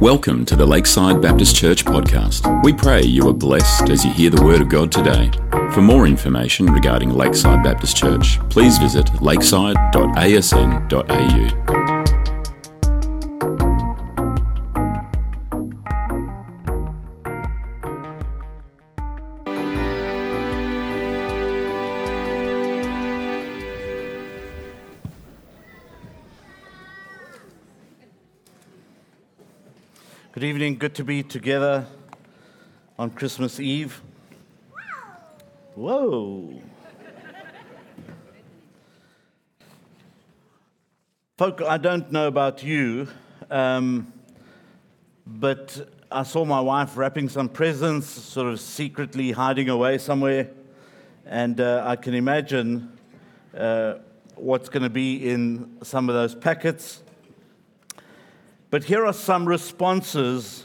Welcome to the Lakeside Baptist Church podcast. We pray you are blessed as you hear the Word of God today. For more information regarding Lakeside Baptist Church, please visit lakeside.asn.au. Good to be together on Christmas Eve. Whoa. Folk, I don't know about you, um, but I saw my wife wrapping some presents, sort of secretly hiding away somewhere, and uh, I can imagine uh, what's going to be in some of those packets. But here are some responses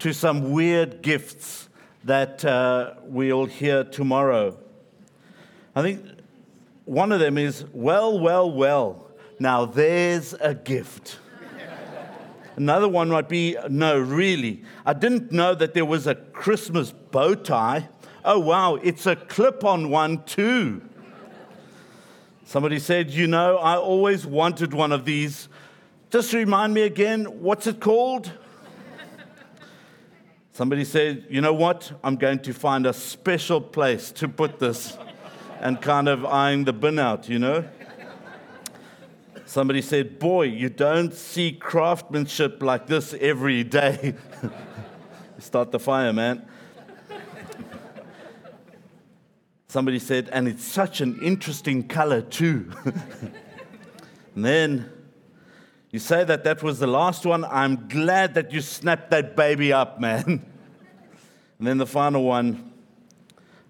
to some weird gifts that uh, we'll hear tomorrow. I think one of them is, well, well, well, now there's a gift. Another one might be, no, really, I didn't know that there was a Christmas bow tie. Oh, wow, it's a clip on one too. Somebody said, you know, I always wanted one of these just remind me again, what's it called? Somebody said, you know what? I'm going to find a special place to put this and kind of eyeing the bin out, you know? Somebody said, boy, you don't see craftsmanship like this every day. Start the fire, man. Somebody said, and it's such an interesting color, too. and then you say that that was the last one. I'm glad that you snapped that baby up, man. and then the final one.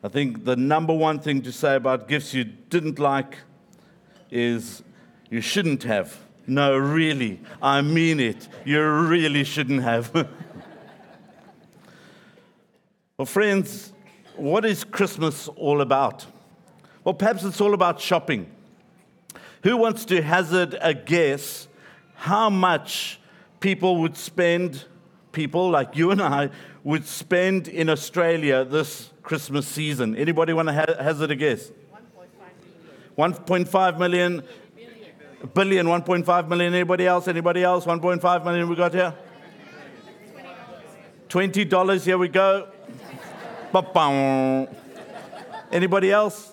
I think the number one thing to say about gifts you didn't like is you shouldn't have. No, really, I mean it. You really shouldn't have. well, friends, what is Christmas all about? Well, perhaps it's all about shopping. Who wants to hazard a guess how much people would spend, people like you and I, would spend in Australia this Christmas season. Anybody want to ha- hazard a guess? 1.5 million. Billion, 1.5 million. Anybody else? Anybody else? 1.5 million we got here? $20. Here we go. Anybody else?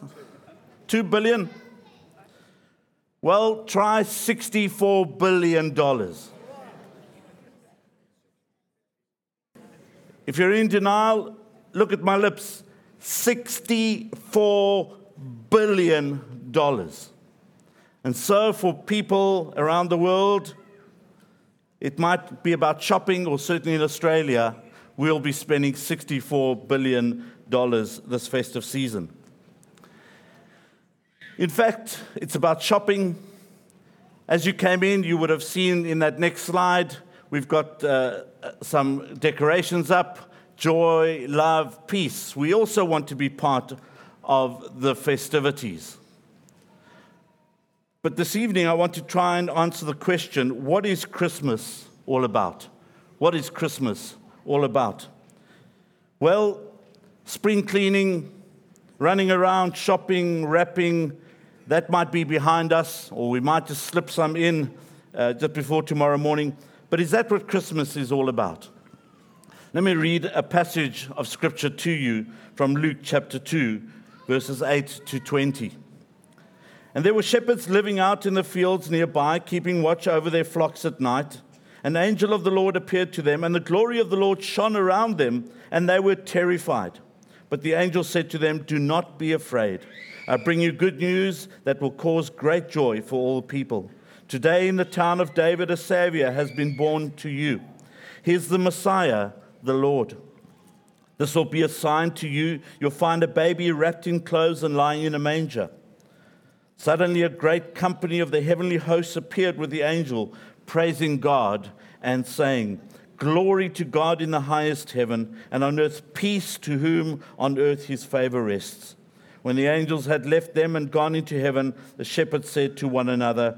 2 billion? Well, try $64 billion. If you're in denial, look at my lips $64 billion. And so, for people around the world, it might be about shopping, or certainly in Australia, we'll be spending $64 billion this festive season. In fact, it's about shopping. As you came in, you would have seen in that next slide, we've got uh, some decorations up joy, love, peace. We also want to be part of the festivities. But this evening, I want to try and answer the question what is Christmas all about? What is Christmas all about? Well, spring cleaning, running around, shopping, wrapping, that might be behind us, or we might just slip some in uh, just before tomorrow morning. But is that what Christmas is all about? Let me read a passage of scripture to you from Luke chapter 2, verses 8 to 20. And there were shepherds living out in the fields nearby, keeping watch over their flocks at night. An angel of the Lord appeared to them, and the glory of the Lord shone around them, and they were terrified. But the angel said to them, Do not be afraid. I bring you good news that will cause great joy for all people. Today, in the town of David, a Savior has been born to you. He is the Messiah, the Lord. This will be a sign to you. You'll find a baby wrapped in clothes and lying in a manger. Suddenly, a great company of the heavenly hosts appeared with the angel, praising God and saying, Glory to God in the highest heaven, and on earth peace to whom on earth his favor rests. When the angels had left them and gone into heaven, the shepherds said to one another,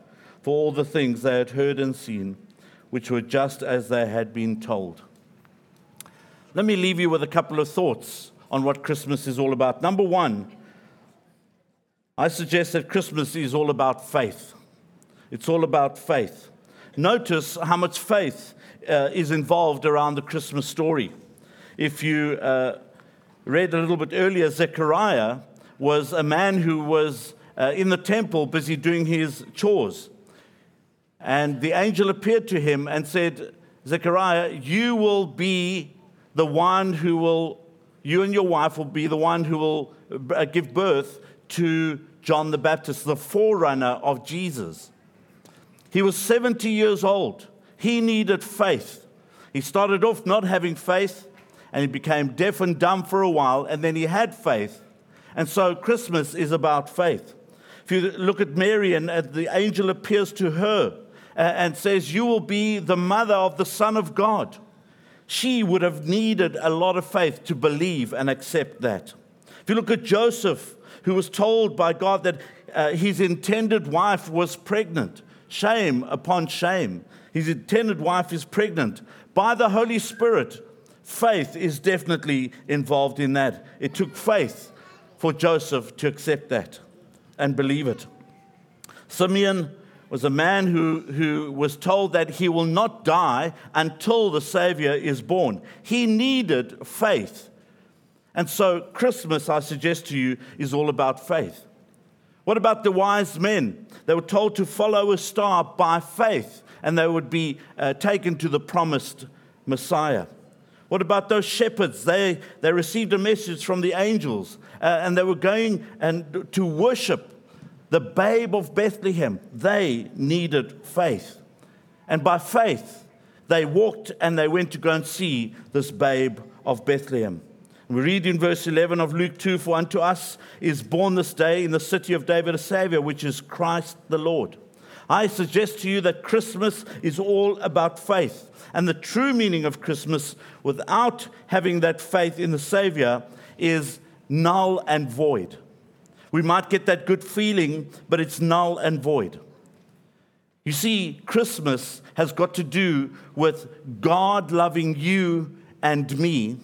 for all the things they had heard and seen, which were just as they had been told. Let me leave you with a couple of thoughts on what Christmas is all about. Number one, I suggest that Christmas is all about faith. It's all about faith. Notice how much faith uh, is involved around the Christmas story. If you uh, read a little bit earlier, Zechariah was a man who was uh, in the temple busy doing his chores. And the angel appeared to him and said, Zechariah, you will be the one who will, you and your wife will be the one who will uh, give birth to John the Baptist, the forerunner of Jesus. He was 70 years old. He needed faith. He started off not having faith and he became deaf and dumb for a while, and then he had faith. And so Christmas is about faith. If you look at Mary and the angel appears to her and says, You will be the mother of the Son of God. She would have needed a lot of faith to believe and accept that. If you look at Joseph, who was told by God that uh, his intended wife was pregnant, shame upon shame. His intended wife is pregnant. By the Holy Spirit, faith is definitely involved in that. It took faith for Joseph to accept that and believe it. Simeon was a man who, who was told that he will not die until the Savior is born. He needed faith. And so, Christmas, I suggest to you, is all about faith. What about the wise men? They were told to follow a star by faith and they would be uh, taken to the promised Messiah. What about those shepherds? They, they received a message from the angels uh, and they were going and to worship the babe of Bethlehem. They needed faith. And by faith, they walked and they went to go and see this babe of Bethlehem. We read in verse 11 of Luke 2 For unto us is born this day in the city of David a Savior, which is Christ the Lord. I suggest to you that Christmas is all about faith. And the true meaning of Christmas, without having that faith in the Savior, is null and void. We might get that good feeling, but it's null and void. You see, Christmas has got to do with God loving you and me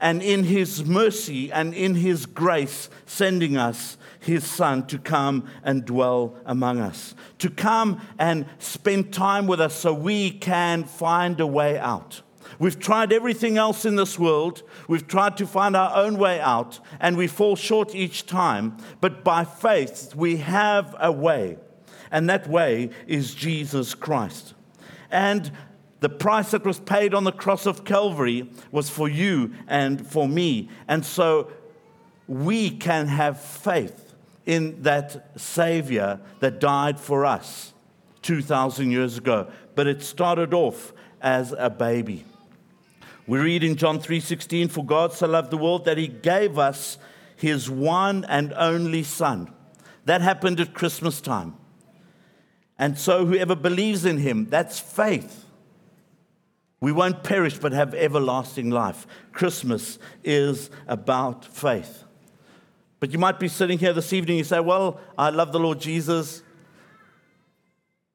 and in his mercy and in his grace, sending us his son to come and dwell among us, to come and spend time with us so we can find a way out. We've tried everything else in this world. We've tried to find our own way out, and we fall short each time. But by faith, we have a way, and that way is Jesus Christ. And the price that was paid on the cross of Calvary was for you and for me. And so we can have faith in that Savior that died for us 2,000 years ago. But it started off as a baby. We read in John 3:16 for God so loved the world that he gave us his one and only son. That happened at Christmas time. And so whoever believes in him, that's faith. We won't perish but have everlasting life. Christmas is about faith. But you might be sitting here this evening you say, Well, I love the Lord Jesus.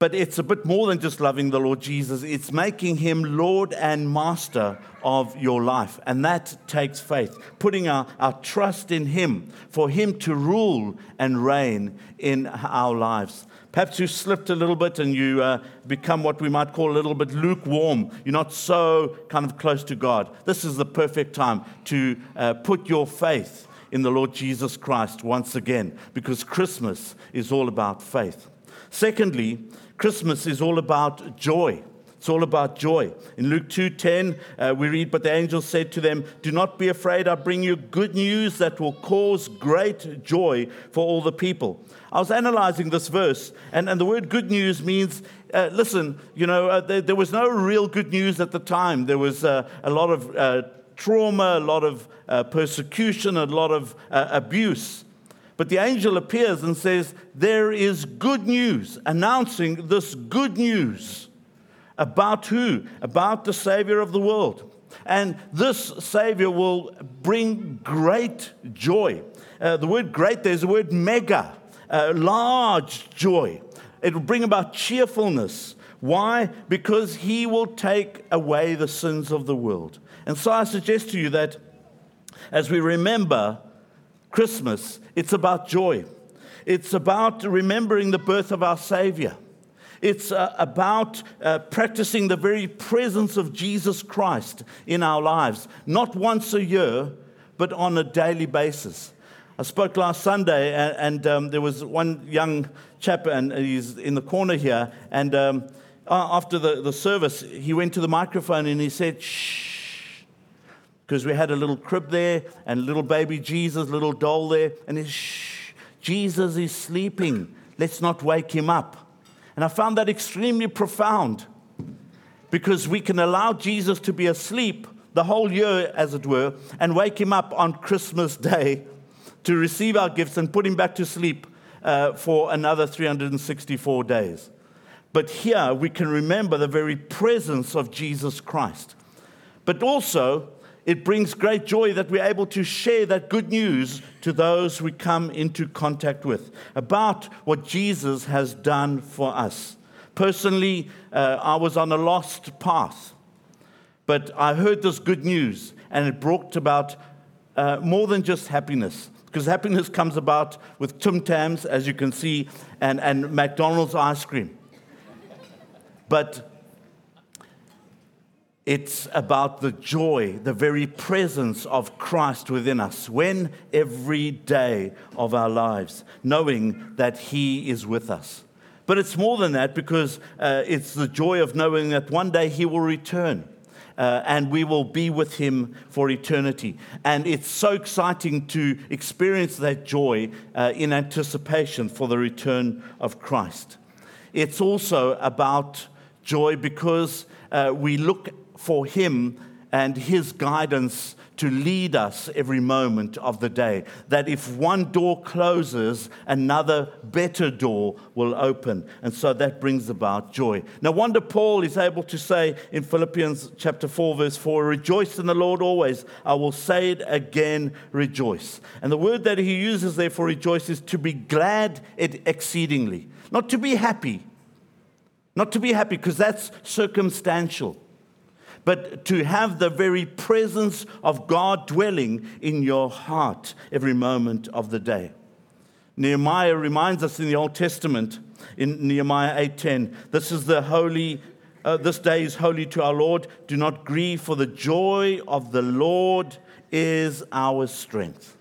But it's a bit more than just loving the Lord Jesus, it's making him Lord and Master of your life. And that takes faith, putting our, our trust in him for him to rule and reign in our lives. Perhaps you slipped a little bit and you uh, become what we might call a little bit lukewarm. You're not so kind of close to God. This is the perfect time to uh, put your faith in the Lord Jesus Christ once again because Christmas is all about faith. Secondly, Christmas is all about joy. It's all about joy. In Luke 2:10, uh, we read, "But the angel said to them, Do not be afraid. I bring you good news that will cause great joy for all the people." I was analyzing this verse, and, and the word good news means uh, listen, you know, uh, there, there, was no real good news at the time. There was uh, a lot of uh, trauma, a lot of uh, persecution, a lot of abuse. But the angel appears and says, There is good news, announcing this good news about who? About the Savior of the world. And this Savior will bring great joy. Uh, the word great, there's the word mega, uh, large joy. It will bring about cheerfulness. Why? Because He will take away the sins of the world. And so I suggest to you that as we remember Christmas, it's about joy. It's about remembering the birth of our Savior. It's uh, about uh, practicing the very presence of Jesus Christ in our lives, not once a year, but on a daily basis. I spoke last Sunday, and, and um, there was one young chap, and he's in the corner here. And um, after the, the service, he went to the microphone and he said, shh, because we had a little crib there and little baby Jesus, little doll there. And he shh, Jesus is sleeping. Let's not wake him up. And I found that extremely profound because we can allow Jesus to be asleep the whole year, as it were, and wake him up on Christmas Day to receive our gifts and put him back to sleep uh, for another 364 days. But here we can remember the very presence of Jesus Christ. But also, it brings great joy that we're able to share that good news to those we come into contact with about what Jesus has done for us. Personally, uh, I was on a lost path, but I heard this good news and it brought about uh, more than just happiness. Because happiness comes about with Tim Tams, as you can see, and, and McDonald's ice cream. But it's about the joy, the very presence of Christ within us when every day of our lives, knowing that He is with us. But it's more than that because uh, it's the joy of knowing that one day He will return. Uh, and we will be with him for eternity. And it's so exciting to experience that joy uh, in anticipation for the return of Christ. It's also about joy because uh, we look for Him and His guidance to lead us every moment of the day. That if one door closes, another better door will open. And so that brings about joy. No wonder Paul is able to say in Philippians chapter 4, verse 4 Rejoice in the Lord always. I will say it again, rejoice. And the word that he uses there for rejoice is to be glad exceedingly, not to be happy. Not to be happy, because that's circumstantial but to have the very presence of God dwelling in your heart every moment of the day. Nehemiah reminds us in the Old Testament in Nehemiah 8:10, this is the holy uh, this day is holy to our Lord. Do not grieve for the joy of the Lord is our strength.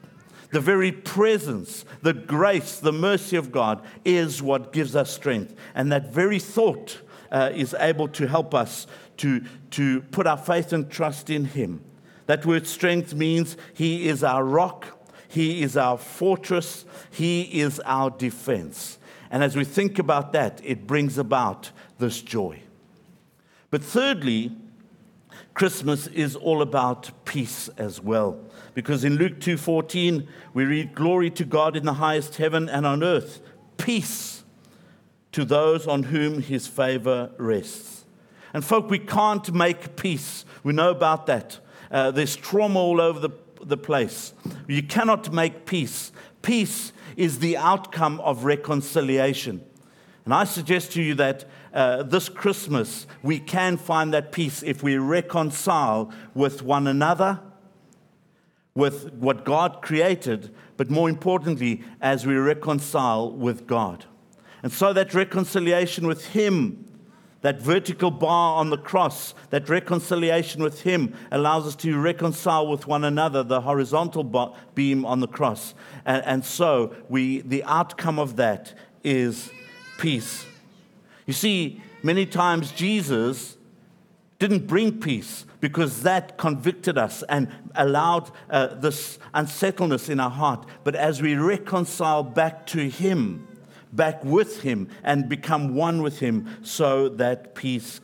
The very presence, the grace, the mercy of God is what gives us strength. And that very thought uh, is able to help us to, to put our faith and trust in Him. That word strength means He is our rock, He is our fortress, He is our defense. And as we think about that, it brings about this joy. But thirdly, Christmas is all about peace as well. Because in Luke 2:14 we read glory to God in the highest heaven and on earth peace to those on whom his favor rests. And, folk, we can't make peace. We know about that. Uh, there's trauma all over the, the place. You cannot make peace. Peace is the outcome of reconciliation. And I suggest to you that uh, this Christmas we can find that peace if we reconcile with one another, with what God created, but more importantly, as we reconcile with God. And so that reconciliation with Him that vertical bar on the cross, that reconciliation with Him allows us to reconcile with one another, the horizontal beam on the cross. And, and so we, the outcome of that is peace. You see, many times Jesus didn't bring peace because that convicted us and allowed uh, this unsettledness in our heart. But as we reconcile back to Him, back with Him, and become one with Him, so that peace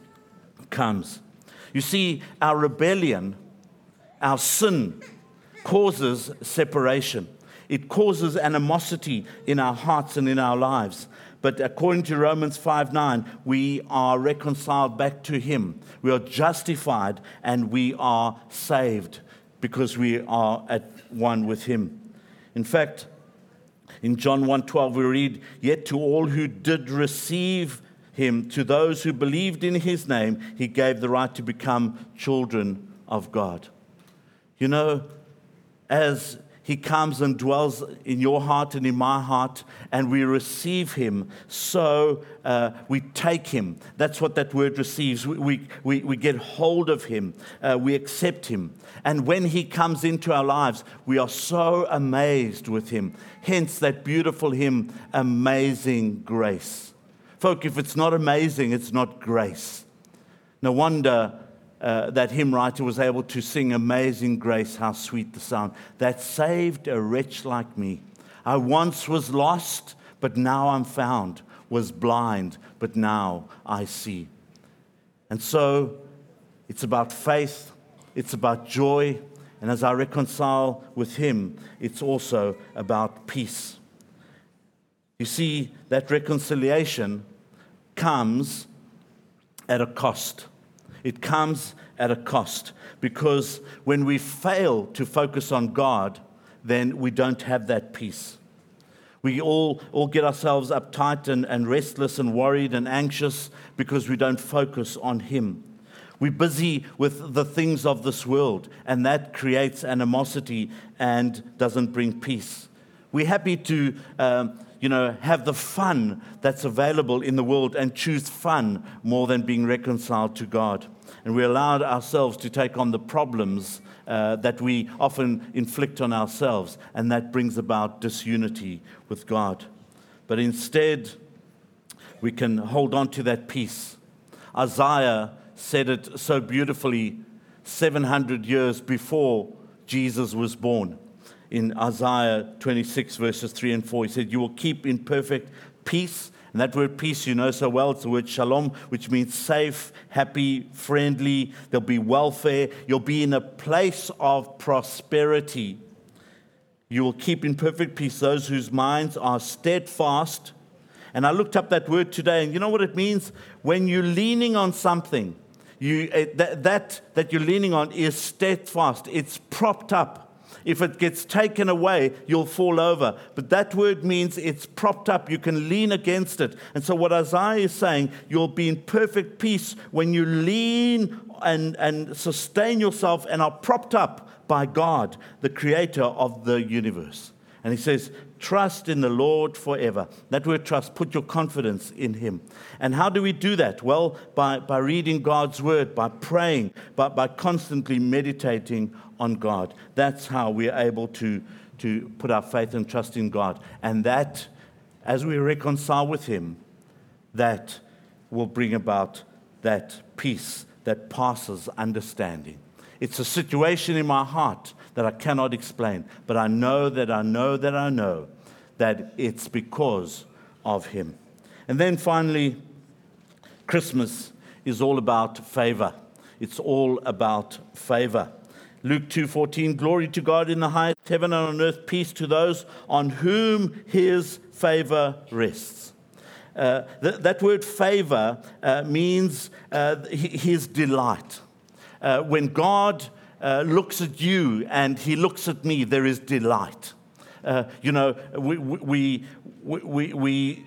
comes. You see, our rebellion, our sin, causes separation. It causes animosity in our hearts and in our lives. But according to Romans 5 9, we are reconciled back to Him. We are justified and we are saved because we are at one with Him. In fact, in John 1:12 we read, "Yet to all who did receive him, to those who believed in his name, he gave the right to become children of God." You know, as he comes and dwells in your heart and in my heart, and we receive Him. So uh, we take Him. That's what that word receives. We, we, we get hold of Him, uh, we accept Him. And when He comes into our lives, we are so amazed with Him. Hence that beautiful hymn, Amazing Grace. Folk, if it's not amazing, it's not grace. No wonder uh, that hymn writer was able to sing Amazing Grace, how sweet the sound, that saved a wretch like me. I once was lost, but now I'm found, was blind, but now I see. And so it's about faith, it's about joy, and as I reconcile with Him, it's also about peace. You see, that reconciliation comes at a cost. It comes at a cost because when we fail to focus on God, then we don't have that peace. We all, all get ourselves uptight and, and restless and worried and anxious because we don't focus on Him. We're busy with the things of this world, and that creates animosity and doesn't bring peace. We're happy to um, you know, have the fun that's available in the world and choose fun more than being reconciled to God. And we allow ourselves to take on the problems uh, that we often inflict on ourselves, and that brings about disunity with God. But instead, we can hold on to that peace. Isaiah said it so beautifully 700 years before Jesus was born in Isaiah 26, verses 3 and 4. He said, You will keep in perfect peace. And that word peace, you know so well, it's the word shalom, which means safe, happy, friendly. There'll be welfare. You'll be in a place of prosperity. You will keep in perfect peace those whose minds are steadfast. And I looked up that word today, and you know what it means? When you're leaning on something, you, uh, that, that, that you're leaning on is steadfast, it's propped up. If it gets taken away, you'll fall over. But that word means it's propped up. You can lean against it. And so, what Isaiah is saying, you'll be in perfect peace when you lean and, and sustain yourself and are propped up by God, the creator of the universe. And he says, Trust in the Lord forever. That word trust, put your confidence in Him. And how do we do that? Well, by, by reading God's word, by praying, by, by constantly meditating on God. That's how we are able to, to put our faith and trust in God. And that, as we reconcile with Him, that will bring about that peace that passes understanding. It's a situation in my heart that I cannot explain, but I know that I know that I know that it's because of Him. And then finally, Christmas is all about favor. It's all about favor. Luke 2:14 Glory to God in the highest heaven and on earth peace to those on whom his favor rests. Uh, th- that word favor uh, means uh, his delight. Uh, when God uh, looks at you and he looks at me, there is delight. Uh, you know, we, we, we, we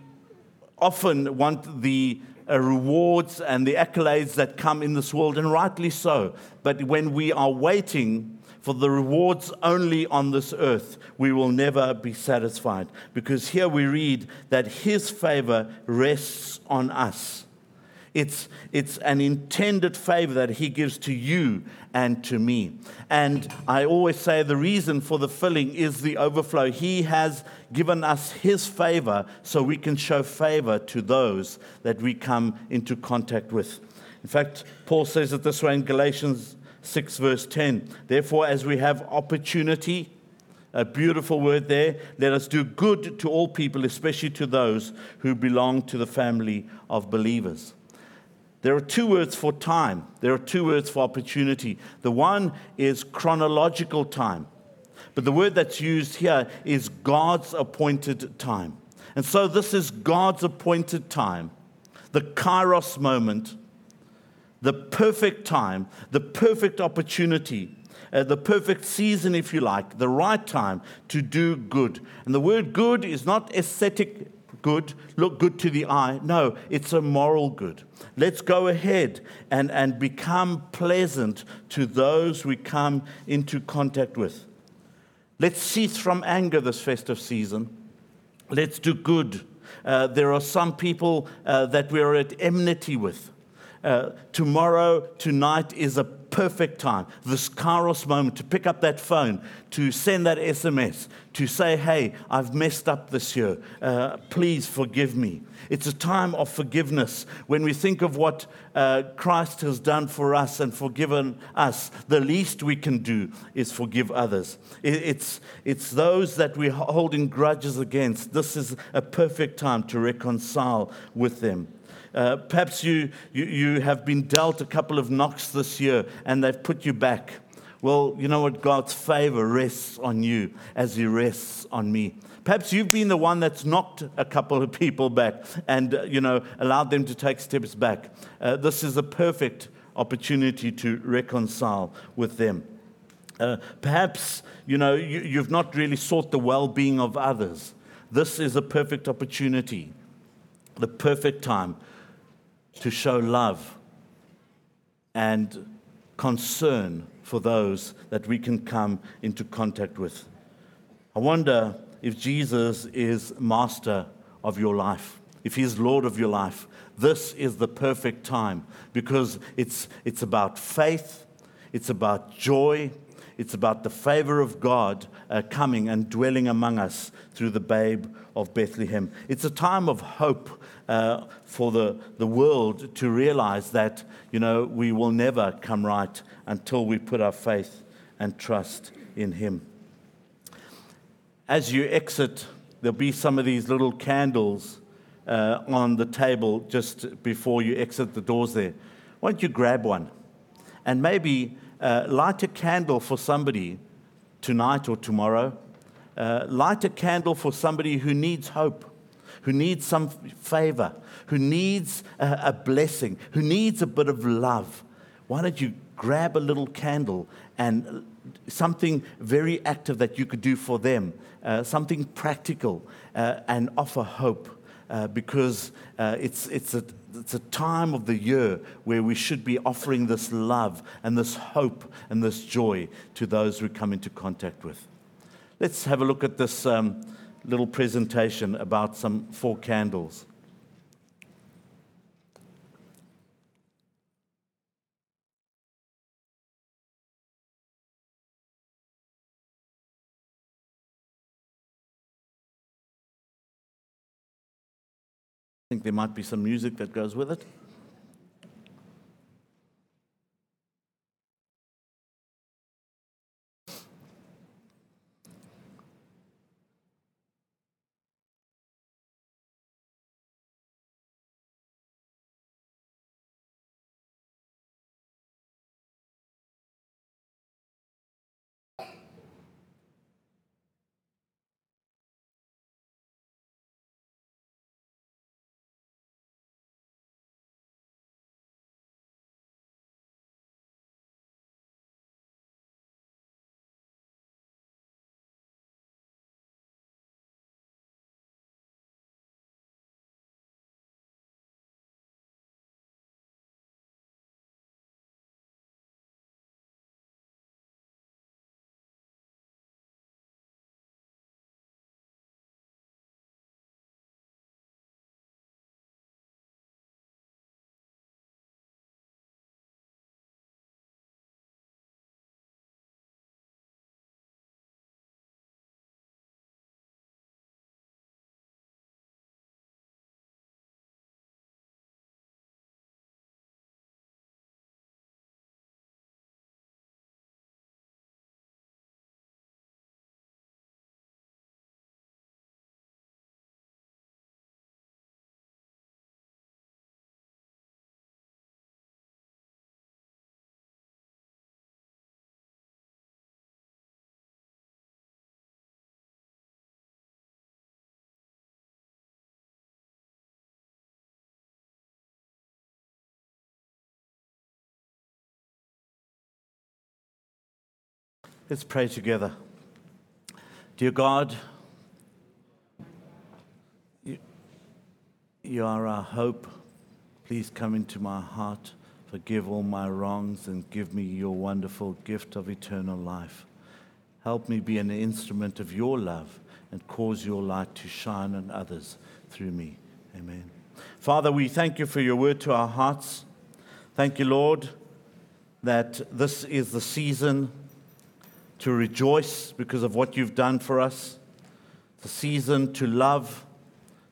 often want the uh, rewards and the accolades that come in this world, and rightly so. But when we are waiting for the rewards only on this earth, we will never be satisfied. Because here we read that His favor rests on us. It's, it's an intended favor that He gives to you and to me. And I always say the reason for the filling is the overflow. He has given us His favor so we can show favor to those that we come into contact with. In fact, Paul says it this way in Galatians 6, verse 10. Therefore, as we have opportunity, a beautiful word there, let us do good to all people, especially to those who belong to the family of believers. There are two words for time, there are two words for opportunity. The one is chronological time, but the word that's used here is God's appointed time. And so this is God's appointed time, the kairos moment, the perfect time, the perfect opportunity. Uh, the perfect season, if you like, the right time to do good. And the word good is not aesthetic good, look good to the eye. No, it's a moral good. Let's go ahead and, and become pleasant to those we come into contact with. Let's cease from anger this festive season. Let's do good. Uh, there are some people uh, that we are at enmity with. Uh, tomorrow, tonight is a perfect time, this kairos moment to pick up that phone, to send that SMS, to say, hey, I've messed up this year. Uh, please forgive me. It's a time of forgiveness. When we think of what uh, Christ has done for us and forgiven us, the least we can do is forgive others. It's, it's those that we're holding grudges against. This is a perfect time to reconcile with them. Uh, perhaps you, you, you have been dealt a couple of knocks this year and they've put you back. Well, you know what? God's favor rests on you as He rests on me. Perhaps you've been the one that's knocked a couple of people back and, uh, you know, allowed them to take steps back. Uh, this is a perfect opportunity to reconcile with them. Uh, perhaps, you know, you, you've not really sought the well being of others. This is a perfect opportunity, the perfect time to show love and concern for those that we can come into contact with. I wonder if Jesus is master of your life, if he's Lord of your life. This is the perfect time because it's, it's about faith, it's about joy, it's about the favor of God uh, coming and dwelling among us through the babe of Bethlehem. It's a time of hope uh, for the, the world to realize that, you know, we will never come right until we put our faith and trust in Him. As you exit, there'll be some of these little candles uh, on the table just before you exit the doors there. Why don't you grab one? And maybe uh, light a candle for somebody tonight or tomorrow. Uh, light a candle for somebody who needs hope who needs some favor, who needs a, a blessing, who needs a bit of love, why don't you grab a little candle and something very active that you could do for them, uh, something practical, uh, and offer hope. Uh, because uh, it's, it's, a, it's a time of the year where we should be offering this love and this hope and this joy to those we come into contact with. Let's have a look at this um, little presentation about some four candles. I think there might be some music that goes with it. Let's pray together. Dear God, you, you are our hope. Please come into my heart, forgive all my wrongs, and give me your wonderful gift of eternal life. Help me be an instrument of your love and cause your light to shine on others through me. Amen. Father, we thank you for your word to our hearts. Thank you, Lord, that this is the season to rejoice because of what you've done for us, the season to love,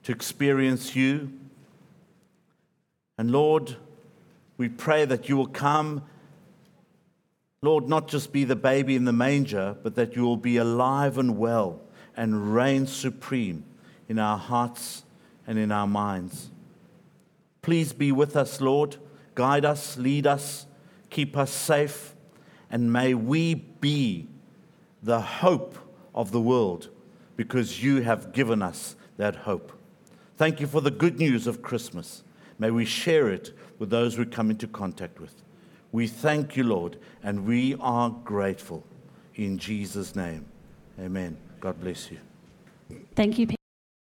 to experience you. And Lord, we pray that you will come, Lord, not just be the baby in the manger, but that you will be alive and well and reign supreme in our hearts and in our minds. Please be with us, Lord. Guide us, lead us, keep us safe, and may we be the hope of the world because you have given us that hope. Thank you for the good news of Christmas. May we share it with those we come into contact with. We thank you, Lord, and we are grateful. In Jesus' name, amen. God bless you. Thank you.